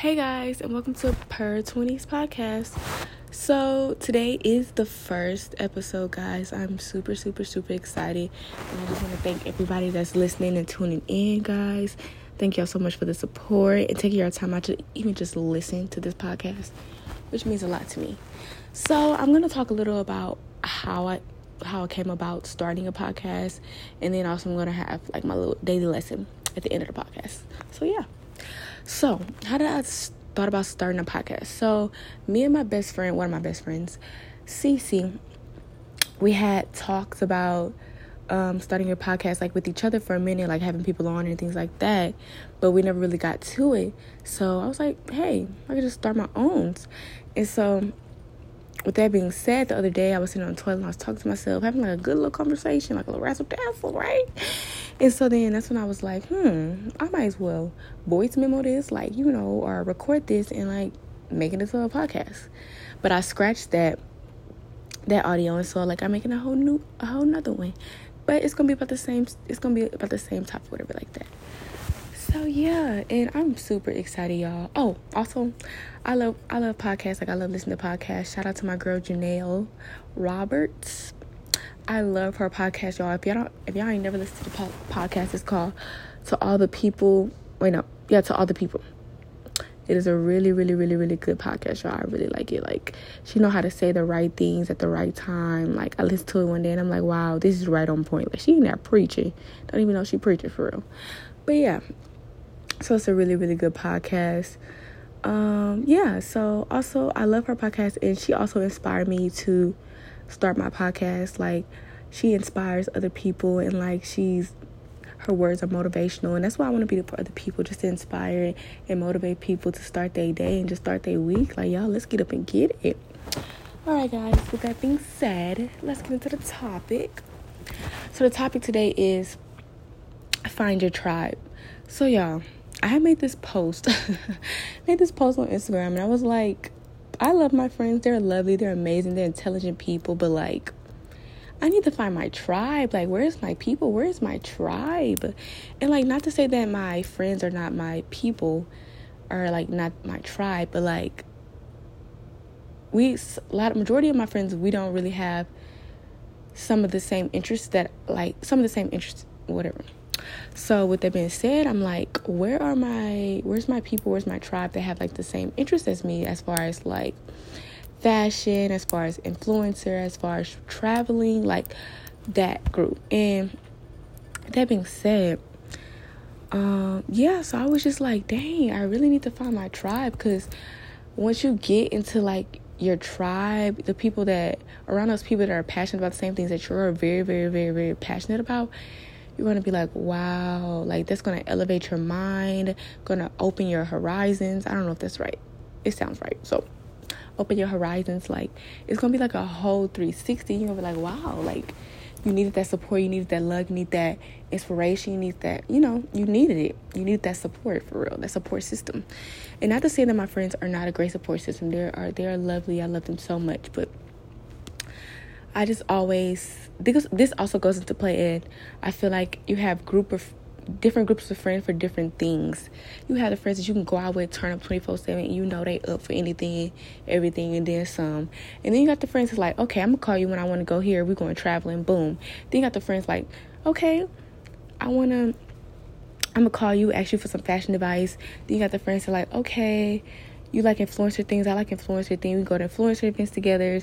Hey guys, and welcome to Purr 20s podcast. So, today is the first episode, guys. I'm super, super, super excited. And I just want to thank everybody that's listening and tuning in, guys. Thank y'all so much for the support and taking your time out to even just listen to this podcast, which means a lot to me. So, I'm going to talk a little about how I how I came about starting a podcast, and then also I'm going to have like my little daily lesson at the end of the podcast. So, yeah. So, how did I thought about starting a podcast? So, me and my best friend, one of my best friends, Cece, we had talks about um, starting a podcast like with each other for a minute, like having people on and things like that. But we never really got to it. So I was like, hey, I could just start my own. And so with that being said, the other day I was sitting on the toilet and I was talking to myself, having like a good little conversation, like a little razzle dazzle, right? And so then that's when I was like, hmm, I might as well voice memo this, like, you know, or record this and like make it into a podcast. But I scratched that that audio and so like I'm making a whole new a whole nother one. But it's gonna be about the same it's gonna be about the same topic, whatever like that. So yeah, and I'm super excited, y'all. Oh, also, I love I love podcasts. Like I love listening to podcasts. Shout out to my girl Janelle Roberts. I love her podcast, y'all. If y'all don't, if y'all ain't never listened to the po- podcast, it's called "To All the People." Wait, no, yeah, "To All the People." It is a really, really, really, really good podcast, y'all. I really like it. Like she know how to say the right things at the right time. Like I listened to it one day and I'm like, wow, this is right on point. Like she ain't there preaching. Don't even know she preaching for real. But yeah, so it's a really, really good podcast. Um, yeah. So also, I love her podcast, and she also inspired me to start my podcast. Like she inspires other people and like she's her words are motivational and that's why I want to be the for other people just to inspire and motivate people to start their day and just start their week. Like y'all, let's get up and get it. Alright guys, with that being said, let's get into the topic. So the topic today is find your tribe. So y'all, I had made this post made this post on Instagram and I was like I love my friends. They're lovely. They're amazing. They're intelligent people. But like, I need to find my tribe. Like, where's my people? Where's my tribe? And like, not to say that my friends are not my people, or like not my tribe, but like, we a lot majority of my friends we don't really have some of the same interests that like some of the same interests whatever so with that being said, I'm like, where are my where's my people, where's my tribe that have like the same interests as me as far as like fashion, as far as influencer, as far as traveling, like that group. And that being said, um, yeah, so I was just like, dang, I really need to find my tribe because once you get into like your tribe, the people that around those people that are passionate about the same things that you're very, very, very, very passionate about, you're going to be like, wow, like that's going to elevate your mind, going to open your horizons. I don't know if that's right. It sounds right. So, open your horizons. Like, it's going to be like a whole 360. You're going to be like, wow, like you needed that support, you needed that love, you need that inspiration, you need that, you know, you needed it. You needed that support for real, that support system. And not to say that my friends are not a great support system. They are they are lovely. I love them so much, but I just always because this also goes into play in I feel like you have group of different groups of friends for different things. You have the friends that you can go out with, turn up 24 7, you know they up for anything, everything, and then some. And then you got the friends that's like, okay, I'm gonna call you when I wanna go here, we're going traveling, boom. Then you got the friends like, okay, I wanna, I'm gonna call you, ask you for some fashion advice. Then you got the friends that like, okay, you like influencer things, I like influencer things, we go to influencer events together,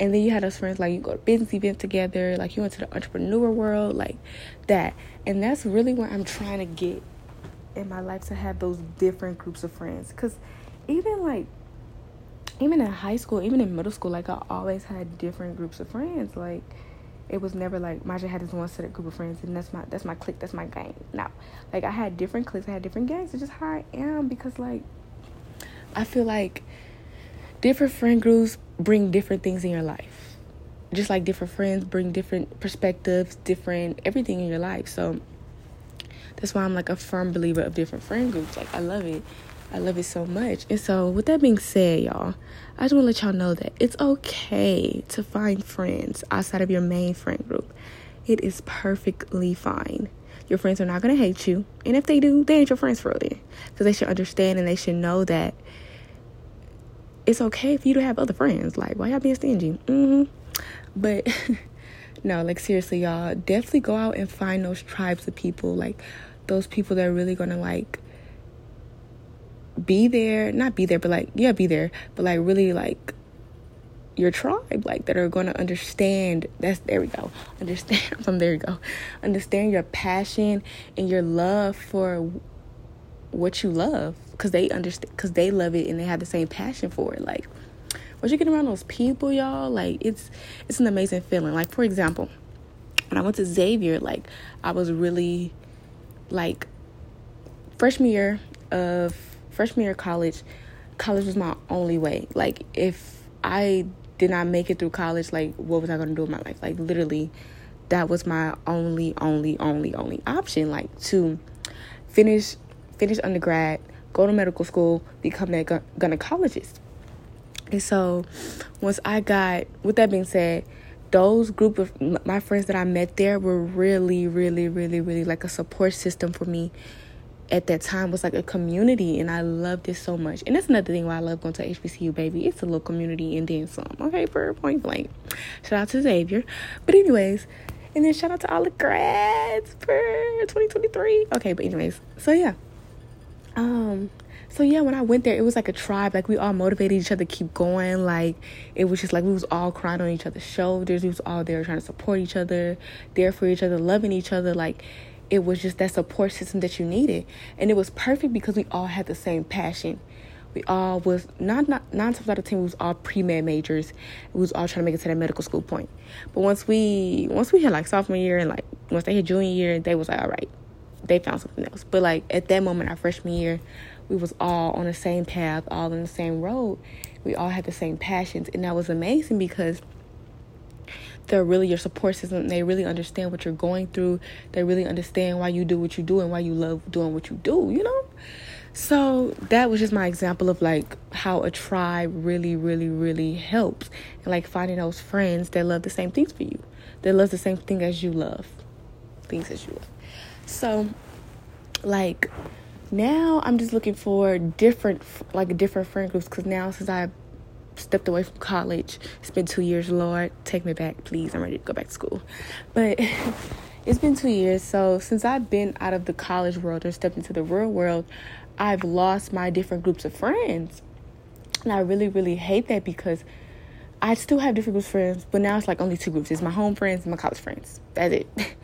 and then you had those friends like you go to business events together, like you went to the entrepreneur world, like that. And that's really where I'm trying to get in my life to have those different groups of friends. Because even like, even in high school, even in middle school, like I always had different groups of friends. Like, it was never like Maja had this one set of group of friends and that's my that's my clique, that's my gang. Now, like I had different cliques, I had different gangs. It's just how I am because like I feel like different friend groups bring different things in your life. Just like different friends bring different perspectives, different everything in your life. So that's why I'm like a firm believer of different friend groups. Like I love it. I love it so much. And so with that being said, y'all, I just want to let y'all know that it's okay to find friends outside of your main friend group. It is perfectly fine Your friends are not gonna hate you, and if they do, they ain't your friends for real. Then, because they should understand and they should know that it's okay for you to have other friends. Like, why y'all being stingy? Mm-hmm. But no, like seriously, y'all definitely go out and find those tribes of people, like those people that are really gonna like be there, not be there, but like yeah, be there, but like really like your tribe, like that are gonna understand. That's there we go. Understand from there you go. Understand your passion and your love for what you love, because they understand, because they love it and they have the same passion for it. Like once you get around those people, y'all, like it's it's an amazing feeling. Like for example, when I went to Xavier, like I was really like freshman year of freshman year of college, college was my only way. Like if I did not make it through college, like what was I gonna do with my life? Like literally that was my only, only, only, only option. Like to finish finish undergrad, go to medical school, become a gynecologist. And so once I got, with that being said, those group of my friends that I met there were really, really, really, really like a support system for me at that time was like a community and I loved it so much. And that's another thing why I love going to HBCU, baby. It's a little community and then some. Okay, for point blank. Shout out to Xavier. But anyways, and then shout out to all the grads for 2023. Okay, but anyways, so yeah. Um, so yeah, when I went there, it was like a tribe. Like we all motivated each other to keep going. Like it was just like we was all crying on each other's shoulders. We was all there trying to support each other, there for each other, loving each other. Like it was just that support system that you needed, and it was perfect because we all had the same passion. We all was not not nine times out of ten we was all pre med majors. We was all trying to make it to that medical school point. But once we once we hit like sophomore year and like once they hit junior year, they was like, all right, they found something else. But like at that moment, our freshman year, we was all on the same path, all on the same road. We all had the same passions, and that was amazing because they're really your support system. They really understand what you're going through. They really understand why you do what you do and why you love doing what you do, you know? So that was just my example of like how a tribe really, really, really helps. And like finding those friends that love the same things for you. That love the same thing as you love. Things as you love. So like now I'm just looking for different like different friend groups because now since I stepped away from college, it's been two years. Lord, take me back, please. I'm ready to go back to school, but it's been two years. So since I've been out of the college world or stepped into the real world, I've lost my different groups of friends, and I really really hate that because. I still have different groups of friends, but now it's like only two groups. It's my home friends and my college friends. That's it.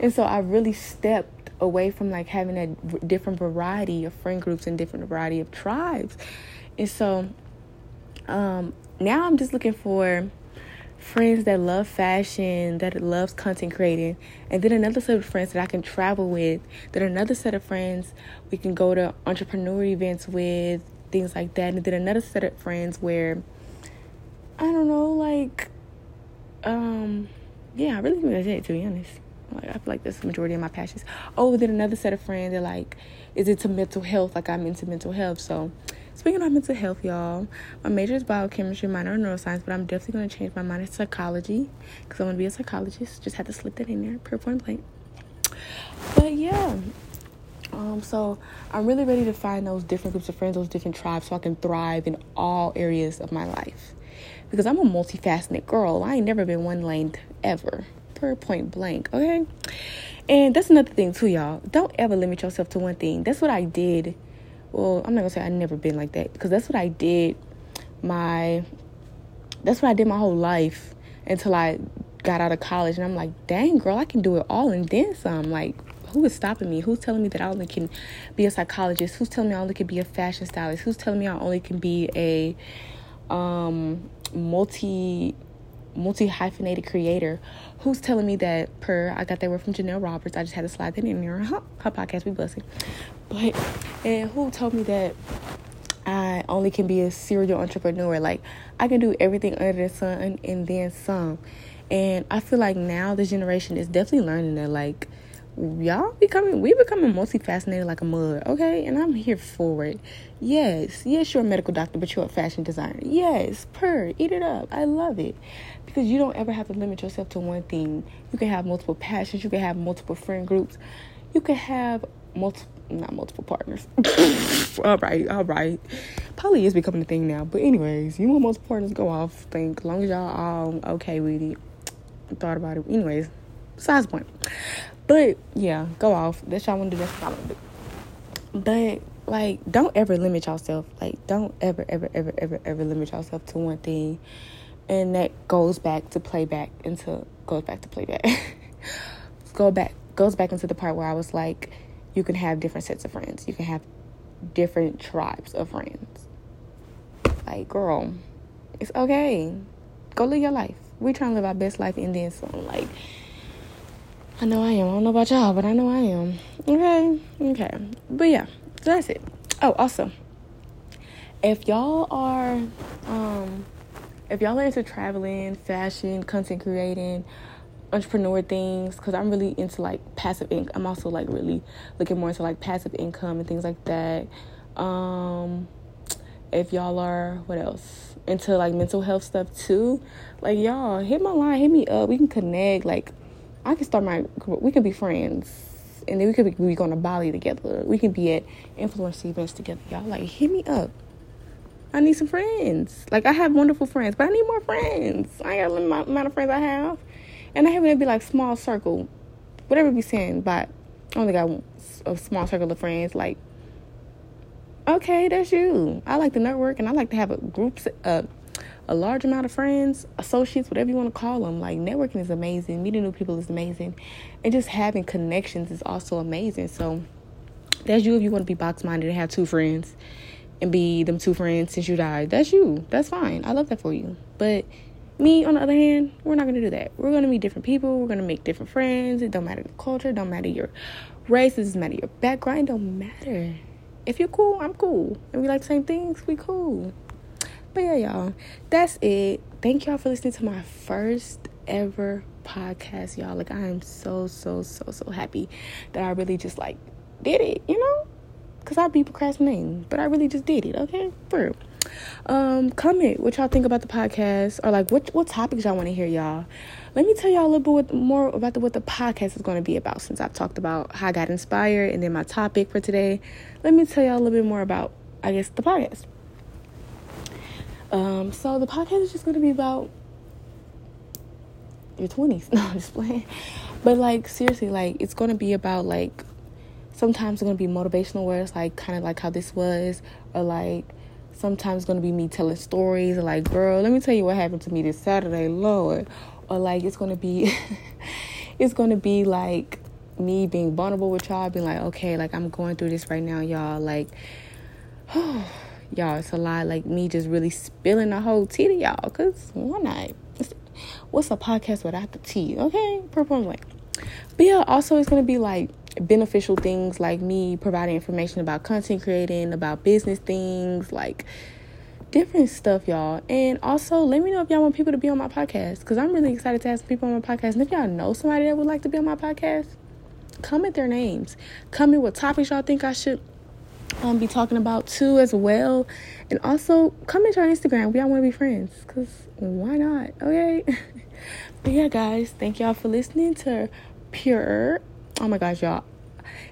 and so I really stepped away from like having a different variety of friend groups and different variety of tribes. And so um, now I'm just looking for friends that love fashion, that loves content creating, and then another set of friends that I can travel with, then another set of friends we can go to entrepreneur events with, things like that, and then another set of friends where I don't know, like um yeah, I really think that's it to be honest. Like I feel like that's the majority of my passions. Oh, then another set of friends that like is it to mental health, like I'm into mental health. So speaking of mental health, y'all, my major is biochemistry, minor in neuroscience, but I'm definitely gonna change my mind to psychology because I want to be a psychologist. Just had to slip that in there, per point blank. But yeah. Um, so I'm really ready to find those different groups of friends, those different tribes, so I can thrive in all areas of my life. Because I'm a multifaceted girl. I ain't never been one lane ever per point blank, okay? And that's another thing too, y'all. Don't ever limit yourself to one thing. That's what I did. Well, I'm not gonna say I never been like that because that's what I did. My that's what I did my whole life until I got out of college, and I'm like, dang, girl, I can do it all and then some. Like, who is stopping me? Who's telling me that I only can be a psychologist? Who's telling me I only can be a fashion stylist? Who's telling me I only can be a um, multi multi hyphenated creator who's telling me that per I got that word from Janelle Roberts. I just had to slide that in there. Her, her podcast be blessing. But and who told me that I only can be a serial entrepreneur. Like I can do everything under the sun and then some. And I feel like now this generation is definitely learning that like y'all becoming we becoming multifaceted like a mud, okay? And I'm here for it. Yes, yes, you're a medical doctor, but you're a fashion designer. Yes, per, eat it up. I love it. Because you don't ever have to limit yourself to one thing. You can have multiple passions, you can have multiple friend groups. you can have multiple not multiple partners. all right, all right. Poly is becoming a thing now. But anyways, you want multiple partners, go off. Think long as y'all all okay with it. Thought about it. Anyways, besides point. But yeah, go off. That's y'all want to do. That's what I want to do. But like, don't ever limit yourself. Like, don't ever, ever, ever, ever, ever limit yourself to one thing. And that goes back to playback into goes back to playback. go back goes back into the part where I was like you can have different sets of friends. You can have different tribes of friends. Like, girl, it's okay. Go live your life. We trying to live our best life and then some. Like, I know I am. I don't know about y'all, but I know I am. Okay, okay. But yeah, that's it. Oh, also, if y'all are, um, if y'all are into traveling, fashion, content creating, entrepreneur things because I'm really into like passive income. I'm also like really looking more into like passive income and things like that. Um, if y'all are what else into like mental health stuff too, like y'all hit my line, hit me up. We can connect. Like I can start my. We could be friends, and then we could be, going to Bali together. We can be at influence events together. Y'all like hit me up. I need some friends. Like I have wonderful friends, but I need more friends. I got the amount of friends I have. And I have it be like small circle, whatever be saying, but I only got a small circle of friends. Like, okay, that's you. I like to network and I like to have a group, uh, a large amount of friends, associates, whatever you want to call them. Like, networking is amazing. Meeting new people is amazing. And just having connections is also amazing. So, that's you if you want to be box minded and have two friends and be them two friends since you died. That's you. That's fine. I love that for you. But me, on the other hand, we're not gonna do that. We're gonna meet different people. We're gonna make different friends. It don't matter the culture. Don't matter your race. It doesn't matter your background. It don't matter. If you're cool, I'm cool. And we like the same things. We cool. But yeah, y'all, that's it. Thank y'all for listening to my first ever podcast, y'all. Like I am so so so so happy that I really just like did it. You know, cause I'd be procrastinating, but I really just did it. Okay, for real. Um, comment what y'all think about the podcast or like what what topics y'all want to hear, y'all. Let me tell y'all a little bit more about the, what the podcast is going to be about since I've talked about how I got inspired and then my topic for today. Let me tell y'all a little bit more about, I guess, the podcast. Um, so the podcast is just going to be about your 20s. No, I'm just playing. But like, seriously, like, it's going to be about like, sometimes it's going to be motivational words, like, kind of like how this was, or like, sometimes it's going to be me telling stories or like girl let me tell you what happened to me this saturday lord or like it's going to be it's going to be like me being vulnerable with y'all being like okay like i'm going through this right now y'all like y'all it's a lot like me just really spilling the whole tea to y'all because why not what's a podcast without the tea okay purple like but yeah also it's to be like beneficial things like me providing information about content creating, about business things, like different stuff, y'all. And also, let me know if y'all want people to be on my podcast because I'm really excited to have some people on my podcast. And if y'all know somebody that would like to be on my podcast, comment their names. Comment what topics y'all think I should um, be talking about too, as well. And also, comment on Instagram. We all want to be friends because why not? Okay. but yeah, guys, thank y'all for listening to Pure oh my gosh, y'all.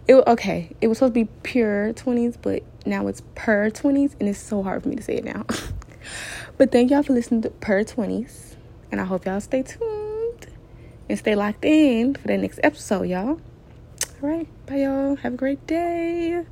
It okay. It was supposed to be pure 20s, but now it's purr 20s, and it's so hard for me to say it now. but thank y'all for listening to purr 20s, and I hope y'all stay tuned and stay locked in for the next episode, y'all. All right, bye, y'all. Have a great day.